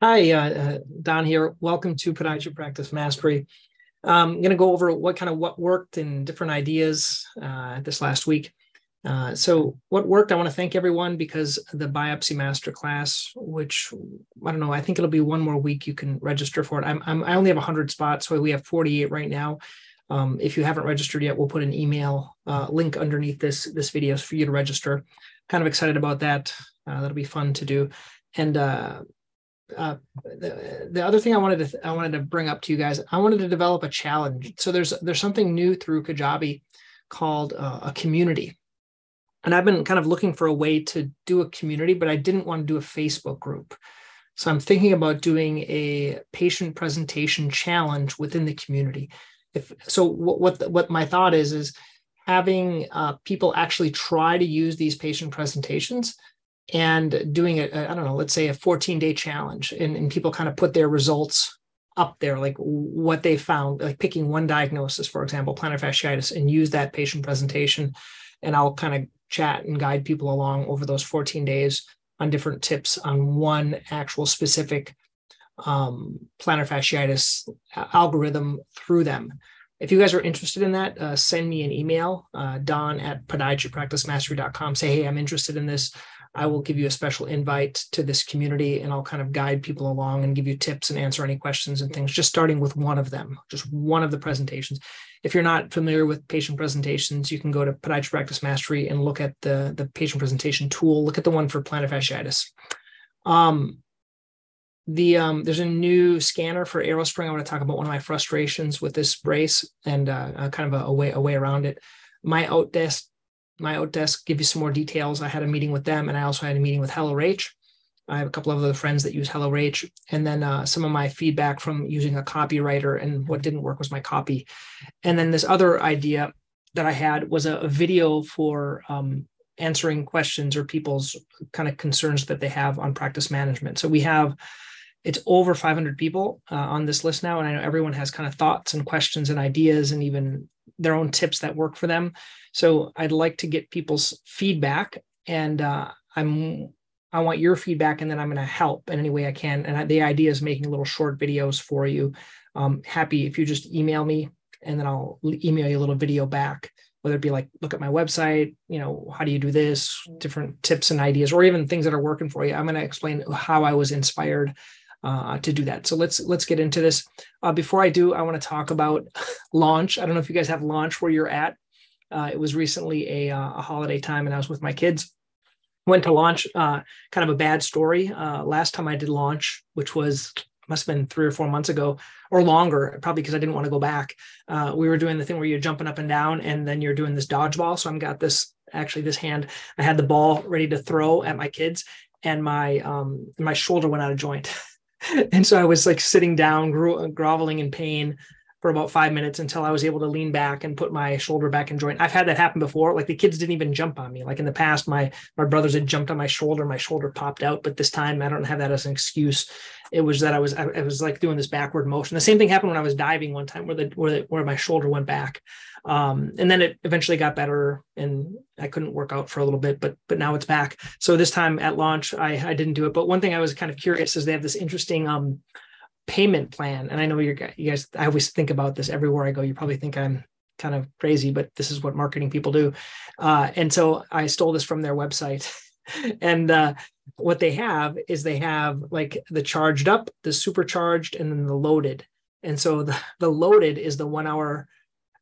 Hi, uh, uh, Don here. Welcome to Podiatry Practice Mastery. Um, I'm going to go over what kind of what worked and different ideas uh, this last week. Uh, so, what worked? I want to thank everyone because the Biopsy Master class, which I don't know, I think it'll be one more week you can register for it. I'm, I'm i only have 100 spots, so we have 48 right now. Um, if you haven't registered yet, we'll put an email uh, link underneath this this video for you to register. Kind of excited about that. That'll be fun to do. And uh, the, the other thing I wanted to I wanted to bring up to you guys, I wanted to develop a challenge. So there's there's something new through Kajabi called uh, a community, and I've been kind of looking for a way to do a community, but I didn't want to do a Facebook group. So I'm thinking about doing a patient presentation challenge within the community. If so, what what, what my thought is is having uh, people actually try to use these patient presentations and doing a I don't know, let's say a 14 day challenge, and, and people kind of put their results up there, like what they found, like picking one diagnosis, for example, plantar fasciitis, and use that patient presentation. And I'll kind of chat and guide people along over those 14 days on different tips on one actual specific um, plantar fasciitis algorithm through them. If you guys are interested in that, uh, send me an email, uh, don at podiatrypracticemastery.com. Say, hey, I'm interested in this. I will give you a special invite to this community and I'll kind of guide people along and give you tips and answer any questions and things, just starting with one of them, just one of the presentations. If you're not familiar with patient presentations, you can go to Podiatry Practice Mastery and look at the, the patient presentation tool. Look at the one for plantar fasciitis. Um, the um, there's a new scanner for Aerospring. I want to talk about one of my frustrations with this brace and uh, kind of a, a, way a way around it. My Outdesk my Outdesk give you some more details. I had a meeting with them, and I also had a meeting with HelloRach. I have a couple of other friends that use HelloRach, and then uh, some of my feedback from using a copywriter. And what didn't work was my copy. And then this other idea that I had was a, a video for um, answering questions or people's kind of concerns that they have on practice management. So we have it's over 500 people uh, on this list now, and I know everyone has kind of thoughts and questions and ideas and even their own tips that work for them. So I'd like to get people's feedback, and uh, I'm I want your feedback, and then I'm going to help in any way I can. And I, the idea is making little short videos for you. Um, happy if you just email me, and then I'll email you a little video back. Whether it be like, look at my website, you know, how do you do this, different tips and ideas, or even things that are working for you. I'm going to explain how I was inspired uh, to do that. So let's let's get into this. Uh, before I do, I want to talk about launch. I don't know if you guys have launch where you're at. Uh, it was recently a, uh, a holiday time, and I was with my kids. Went to launch. Uh, kind of a bad story. Uh, last time I did launch, which was must have been three or four months ago or longer, probably because I didn't want to go back. Uh, we were doing the thing where you're jumping up and down and then you're doing this dodgeball. So I've got this actually this hand. I had the ball ready to throw at my kids, and my um, my shoulder went out of joint. and so I was like sitting down, gro- groveling in pain for about five minutes until I was able to lean back and put my shoulder back in joint. I've had that happen before. Like the kids didn't even jump on me. Like in the past, my my brothers had jumped on my shoulder, my shoulder popped out. But this time, I don't have that as an excuse. It was that I was I, I was like doing this backward motion. The same thing happened when I was diving one time, where the where the, where my shoulder went back. Um, and then it eventually got better, and I couldn't work out for a little bit, but but now it's back. So this time at launch, I I didn't do it. But one thing I was kind of curious is they have this interesting um payment plan. And I know you guys, I always think about this everywhere I go. You probably think I'm kind of crazy, but this is what marketing people do. Uh, and so I stole this from their website. and uh, what they have is they have like the charged up, the supercharged, and then the loaded. And so the, the loaded is the one hour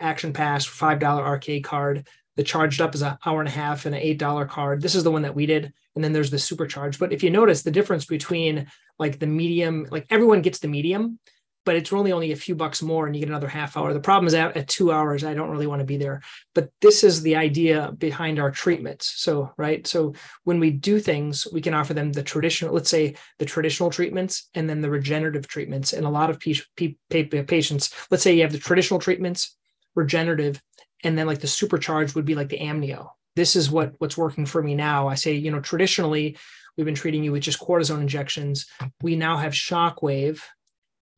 action pass, $5 arcade card. The charged up is an hour and a half and an $8 card. This is the one that we did. And then there's the supercharged. But if you notice the difference between like the medium, like everyone gets the medium, but it's really only a few bucks more and you get another half hour. The problem is at, at two hours, I don't really want to be there. But this is the idea behind our treatments. So, right. So when we do things, we can offer them the traditional, let's say the traditional treatments and then the regenerative treatments. And a lot of patients, let's say you have the traditional treatments, regenerative, and then like the supercharged would be like the amnio. This is what what's working for me now. I say you know traditionally we've been treating you with just cortisone injections. We now have shockwave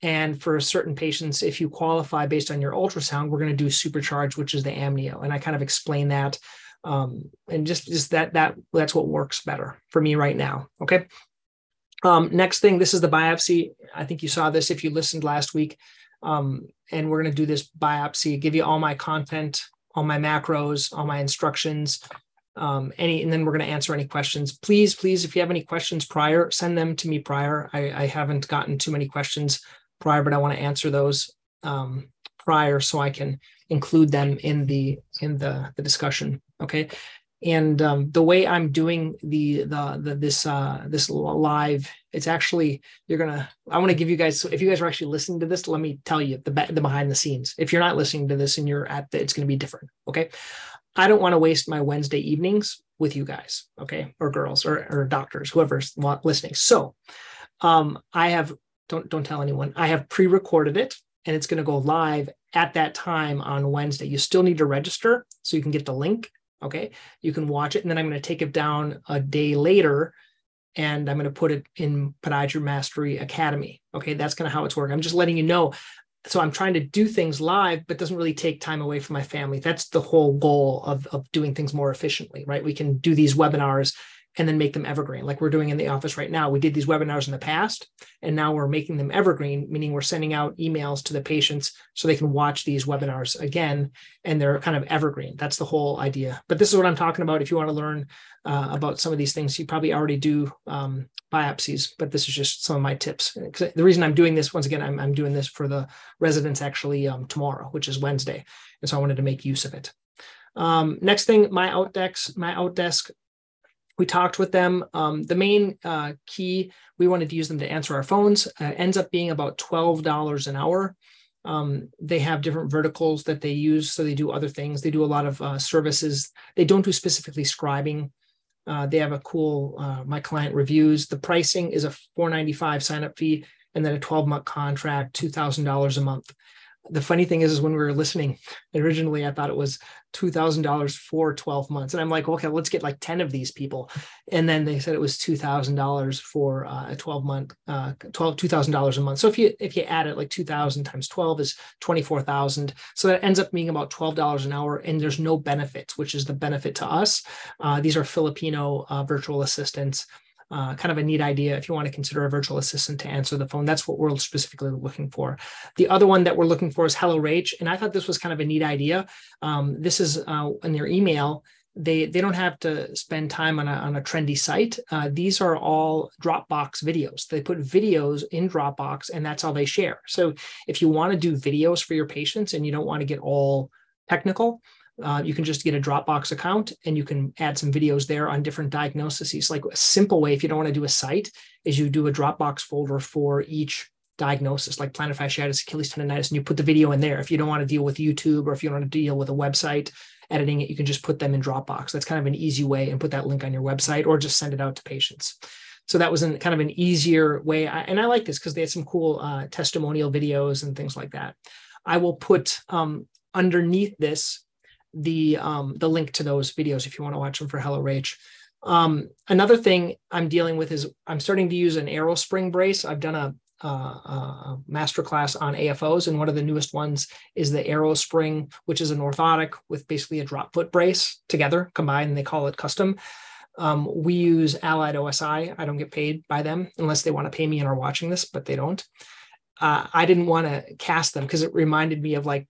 and for certain patients if you qualify based on your ultrasound we're going to do supercharge which is the amnio. And i kind of explain that um, and just just that that that's what works better for me right now okay? Um, next thing, this is the biopsy. I think you saw this if you listened last week. Um, and we're going to do this biopsy, give you all my content, all my macros, all my instructions, um, any, and then we're going to answer any questions. Please, please, if you have any questions prior, send them to me prior. I, I haven't gotten too many questions prior, but I want to answer those um, prior so I can include them in the in the the discussion. Okay, and um, the way I'm doing the the, the this uh, this live, it's actually you're gonna. I want to give you guys. so If you guys are actually listening to this, let me tell you the the behind the scenes. If you're not listening to this and you're at the, it's to be different. Okay, I don't want to waste my Wednesday evenings with you guys. Okay, or girls or or doctors, whoever's listening. So, um, I have don't don't tell anyone. I have pre-recorded it and it's going to go live at that time on Wednesday. You still need to register so you can get the link. Okay. You can watch it. And then I'm going to take it down a day later and I'm going to put it in Podiatry Mastery Academy. Okay. That's kind of how it's working. I'm just letting you know. So I'm trying to do things live, but doesn't really take time away from my family. That's the whole goal of, of doing things more efficiently, right? We can do these webinars and then make them evergreen like we're doing in the office right now. We did these webinars in the past and now we're making them evergreen meaning we're sending out emails to the patients so they can watch these webinars again and they're kind of evergreen. That's the whole idea. But this is what i'm talking about. If you want to learn uh, about some of these things you probably already do um, biopsies but this is just some of my tips. The reason i'm doing this once again i'm, I'm doing this for the residents actually um, tomorrow which is wednesday and so i wanted to make use of it. Um, next thing, my outdesk, my outdesk we talked with them. Um, the main uh, key, we wanted to use them to answer our phones, uh, ends up being about $12 an hour. Um, they have different verticals that they use. So they do other things. They do a lot of uh, services. They don't do specifically scribing. Uh, they have a cool uh, my client reviews. The pricing is a 495 sign up fee and then a 12 month contract, $2,000 a month the funny thing is, is when we were listening originally, I thought it was two thousand dollars for twelve months, and I'm like, okay, let's get like ten of these people, and then they said it was two thousand dollars for uh, a twelve month, uh, twelve two thousand dollars a month. So if you if you add it, like two thousand times twelve is twenty four thousand. So that ends up being about twelve dollars an hour, and there's no benefits, which is the benefit to us. Uh, these are Filipino uh, virtual assistants uh, kind of a neat idea if you want to consider a virtual assistant to answer the phone. That's what we're specifically looking for. The other one that we're looking for is Hello Rach, and I thought this was kind of a neat idea. Um, this is uh, in their email. They they don't have to spend time on a, on a trendy site. Uh, these are all Dropbox videos. They put videos in Dropbox, and that's all they share. So if you want to do videos for your patients and you don't want to get all technical, uh, you can just get a Dropbox account and you can add some videos there on different diagnoses. Like a simple way, if you don't want to do a site, is you do a Dropbox folder for each diagnosis, like plantar fasciitis, Achilles tendonitis, and you put the video in there. If you don't want to deal with YouTube or if you don't want to deal with a website editing it, you can just put them in Dropbox. That's kind of an easy way and put that link on your website or just send it out to patients. So that was an, kind of an easier way. I, and I like this because they had some cool uh, testimonial videos and things like that. I will put um, underneath this the um, the link to those videos if you want to watch them for Hello Rach. Um, another thing I'm dealing with is I'm starting to use an arrow spring brace. I've done a, a, a master class on AFOs, and one of the newest ones is the arrow spring, which is an orthotic with basically a drop foot brace together combined, they call it custom. Um, we use Allied OSI. I don't get paid by them unless they want to pay me and are watching this, but they don't. Uh, I didn't want to cast them because it reminded me of like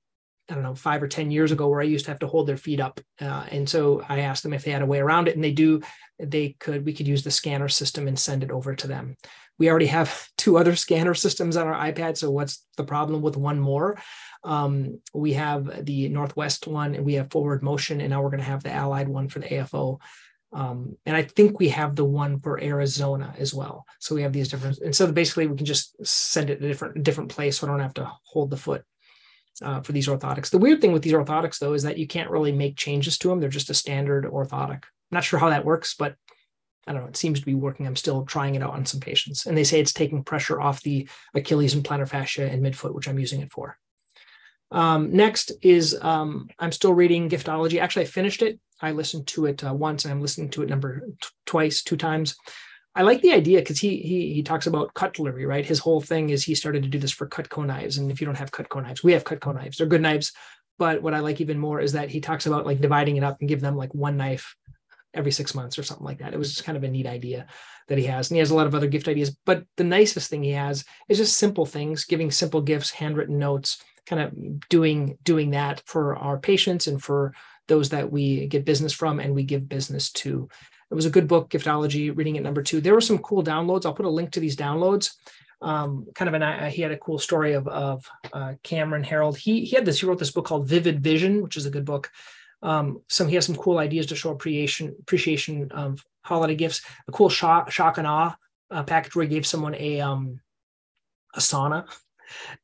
I don't know, five or 10 years ago where I used to have to hold their feet up. Uh, and so I asked them if they had a way around it and they do, they could, we could use the scanner system and send it over to them. We already have two other scanner systems on our iPad. So what's the problem with one more? Um, we have the Northwest one and we have forward motion and now we're going to have the allied one for the AFO. Um, and I think we have the one for Arizona as well. So we have these different, and so basically we can just send it to a different, different place. So I don't have to hold the foot uh, for these orthotics. The weird thing with these orthotics, though, is that you can't really make changes to them. They're just a standard orthotic. I'm not sure how that works, but I don't know. It seems to be working. I'm still trying it out on some patients. And they say it's taking pressure off the Achilles and plantar fascia and midfoot, which I'm using it for. Um, next is um, I'm still reading Giftology. Actually, I finished it. I listened to it uh, once and I'm listening to it number t- twice, two times. I like the idea because he he he talks about cutlery, right? His whole thing is he started to do this for Cutco knives, and if you don't have Cutco knives, we have Cutco mm-hmm. knives. They're good knives, but what I like even more is that he talks about like dividing it up and give them like one knife every six months or something like that. It was just kind of a neat idea that he has. And he has a lot of other gift ideas. But the nicest thing he has is just simple things, giving simple gifts, handwritten notes, kind of doing doing that for our patients and for those that we get business from and we give business to. It was a good book, Giftology, reading it number two. There were some cool downloads. I'll put a link to these downloads. Um, kind of an uh, he had a cool story of of uh, Cameron Herold. He he had this. He wrote this book called Vivid Vision, which is a good book. Um, some he has some cool ideas to show appreciation appreciation of holiday gifts. A cool shock shock and awe uh, package where he gave someone a um a sauna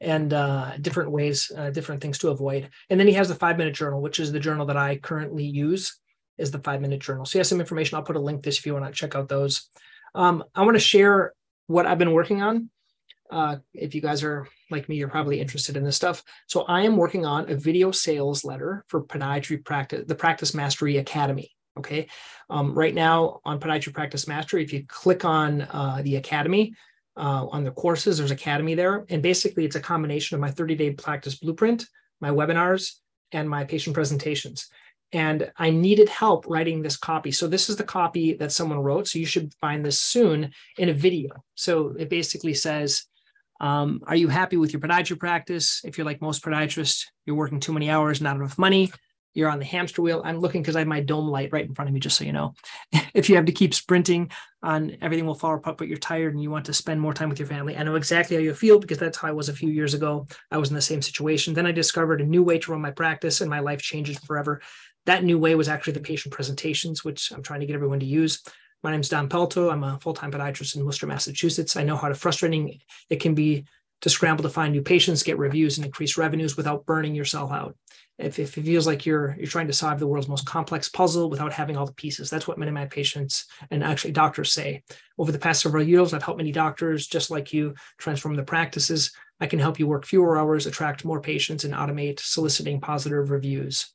and uh, different ways, uh, different things to avoid. And then he has the five minute journal, which is the journal that I currently use, is the five minute journal. So he has some information. I'll put a link this if you want to check out those. Um, I want to share what I've been working on. Uh, if you guys are like me, you're probably interested in this stuff. So I am working on a video sales letter for podiatry practice, the Practice Mastery Academy. Okay. Um, right now on Podiatry Practice Mastery, if you click on uh, the Academy, uh, on the courses. There's Academy there. And basically, it's a combination of my 30 day practice blueprint, my webinars, and my patient presentations. And I needed help writing this copy. So, this is the copy that someone wrote. So, you should find this soon in a video. So, it basically says, um, Are you happy with your podiatry practice? If you're like most podiatrists, you're working too many hours, not enough money you're on the hamster wheel. I'm looking because I have my dome light right in front of me, just so you know. if you have to keep sprinting on everything will fall apart, but you're tired and you want to spend more time with your family, I know exactly how you feel because that's how I was a few years ago. I was in the same situation. Then I discovered a new way to run my practice and my life changes forever. That new way was actually the patient presentations, which I'm trying to get everyone to use. My name is Don Pelto. I'm a full-time podiatrist in Worcester, Massachusetts. I know how frustrating it can be to scramble to find new patients, get reviews, and increase revenues without burning yourself out if, if it feels like you're you're trying to solve the world's most complex puzzle without having all the pieces that's what many of my patients and actually doctors say over the past several years i've helped many doctors just like you transform their practices i can help you work fewer hours attract more patients and automate soliciting positive reviews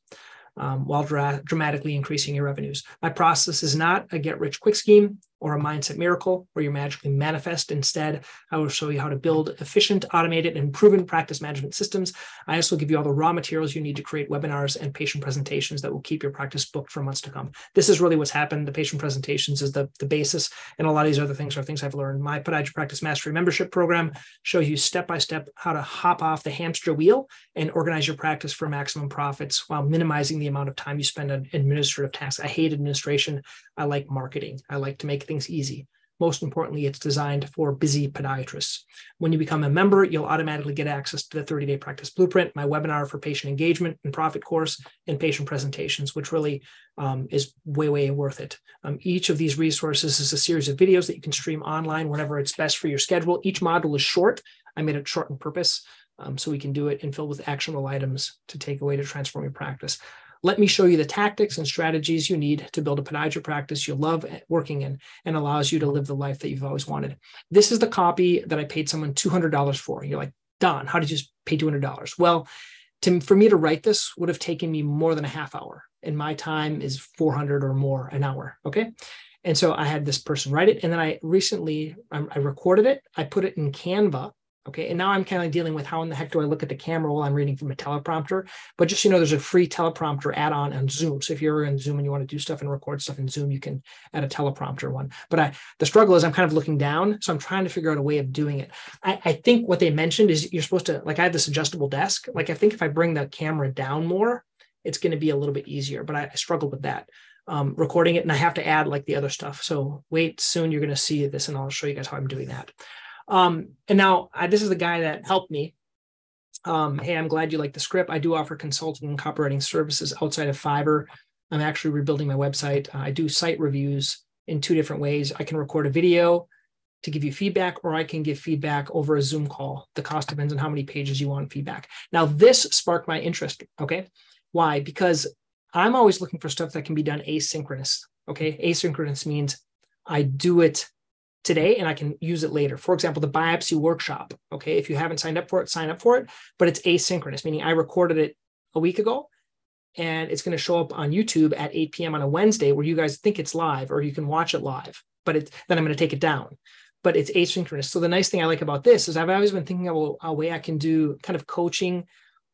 um, while dra- dramatically increasing your revenues. My process is not a get rich quick scheme or a mindset miracle where you magically manifest. Instead, I will show you how to build efficient, automated, and proven practice management systems. I also give you all the raw materials you need to create webinars and patient presentations that will keep your practice booked for months to come. This is really what's happened. The patient presentations is the, the basis, and a lot of these other things are things I've learned. My Podiatry Practice Mastery membership program shows you step by step how to hop off the hamster wheel and organize your practice for maximum profits while minimizing the amount of time you spend on administrative tasks. I hate administration. I like marketing. I like to make things easy. Most importantly, it's designed for busy podiatrists. When you become a member, you'll automatically get access to the 30 day practice blueprint, my webinar for patient engagement and profit course, and patient presentations, which really um, is way, way worth it. Um, each of these resources is a series of videos that you can stream online whenever it's best for your schedule. Each module is short. I made it short on purpose um, so we can do it and fill with actionable items to take away to transform your practice. Let me show you the tactics and strategies you need to build a podiatry practice you love working in and allows you to live the life that you've always wanted. This is the copy that I paid someone $200 for. You're like, Don, how did you pay $200? Well, to, for me to write this would have taken me more than a half hour, and my time is 400 or more an hour. Okay. And so I had this person write it. And then I recently I, I recorded it. I put it in Canva Okay. And now I'm kind of dealing with how in the heck do I look at the camera while I'm reading from a teleprompter? But just, you know, there's a free teleprompter add on Zoom. So if you're in Zoom and you want to do stuff and record stuff in Zoom, you can add a teleprompter one. But I, the struggle is I'm kind of looking down. So I'm trying to figure out a way of doing it. I, I think what they mentioned is you're supposed to, like, I have this adjustable desk. Like, I think if I bring the camera down more, it's going to be a little bit easier. But I, I struggle with that. Um, recording it and I have to add like the other stuff. So wait, soon you're going to see this and I'll show you guys how I'm doing that. Um, and now I, this is the guy that helped me. Um, hey, I'm glad you like the script. I do offer consulting and copywriting services outside of Fiverr. I'm actually rebuilding my website. Uh, I do site reviews in two different ways. I can record a video to give you feedback, or I can give feedback over a Zoom call. The cost depends on how many pages you want feedback. Now, this sparked my interest. Okay. Why? Because I'm always looking for stuff that can be done asynchronous. Okay. Asynchronous means I do it today and I can use it later. For example, the biopsy workshop. Okay. If you haven't signed up for it, sign up for it, but it's asynchronous, meaning I recorded it a week ago and it's going to show up on YouTube at 8 p.m. on a Wednesday where you guys think it's live or you can watch it live, but it's, then I'm going to take it down. But it's asynchronous. So the nice thing I like about this is I've always been thinking of a way I can do kind of coaching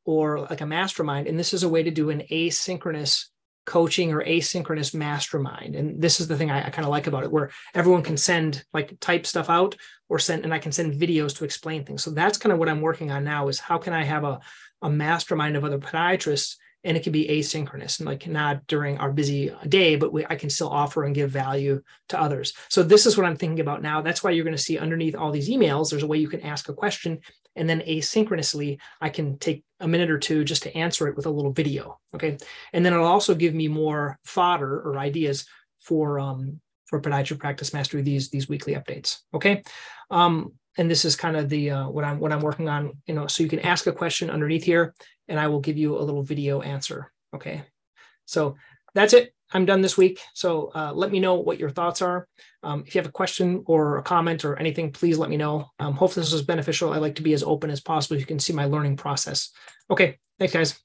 or like a mastermind. And this is a way to do an asynchronous coaching or asynchronous mastermind. And this is the thing I, I kind of like about it, where everyone can send like type stuff out or send, and I can send videos to explain things. So that's kind of what I'm working on now is how can I have a, a mastermind of other podiatrists and it can be asynchronous and like not during our busy day, but we, I can still offer and give value to others. So this is what I'm thinking about now. That's why you're going to see underneath all these emails, there's a way you can ask a question and then asynchronously, I can take a minute or two just to answer it with a little video. Okay. And then it'll also give me more fodder or ideas for, um, for podiatry practice mastery, these, these weekly updates. Okay. Um, and this is kind of the uh, what I'm what I'm working on. You know, so you can ask a question underneath here, and I will give you a little video answer. Okay, so that's it. I'm done this week. So uh, let me know what your thoughts are. Um, if you have a question or a comment or anything, please let me know. Um, hopefully this was beneficial. I like to be as open as possible. You can see my learning process. Okay, thanks guys.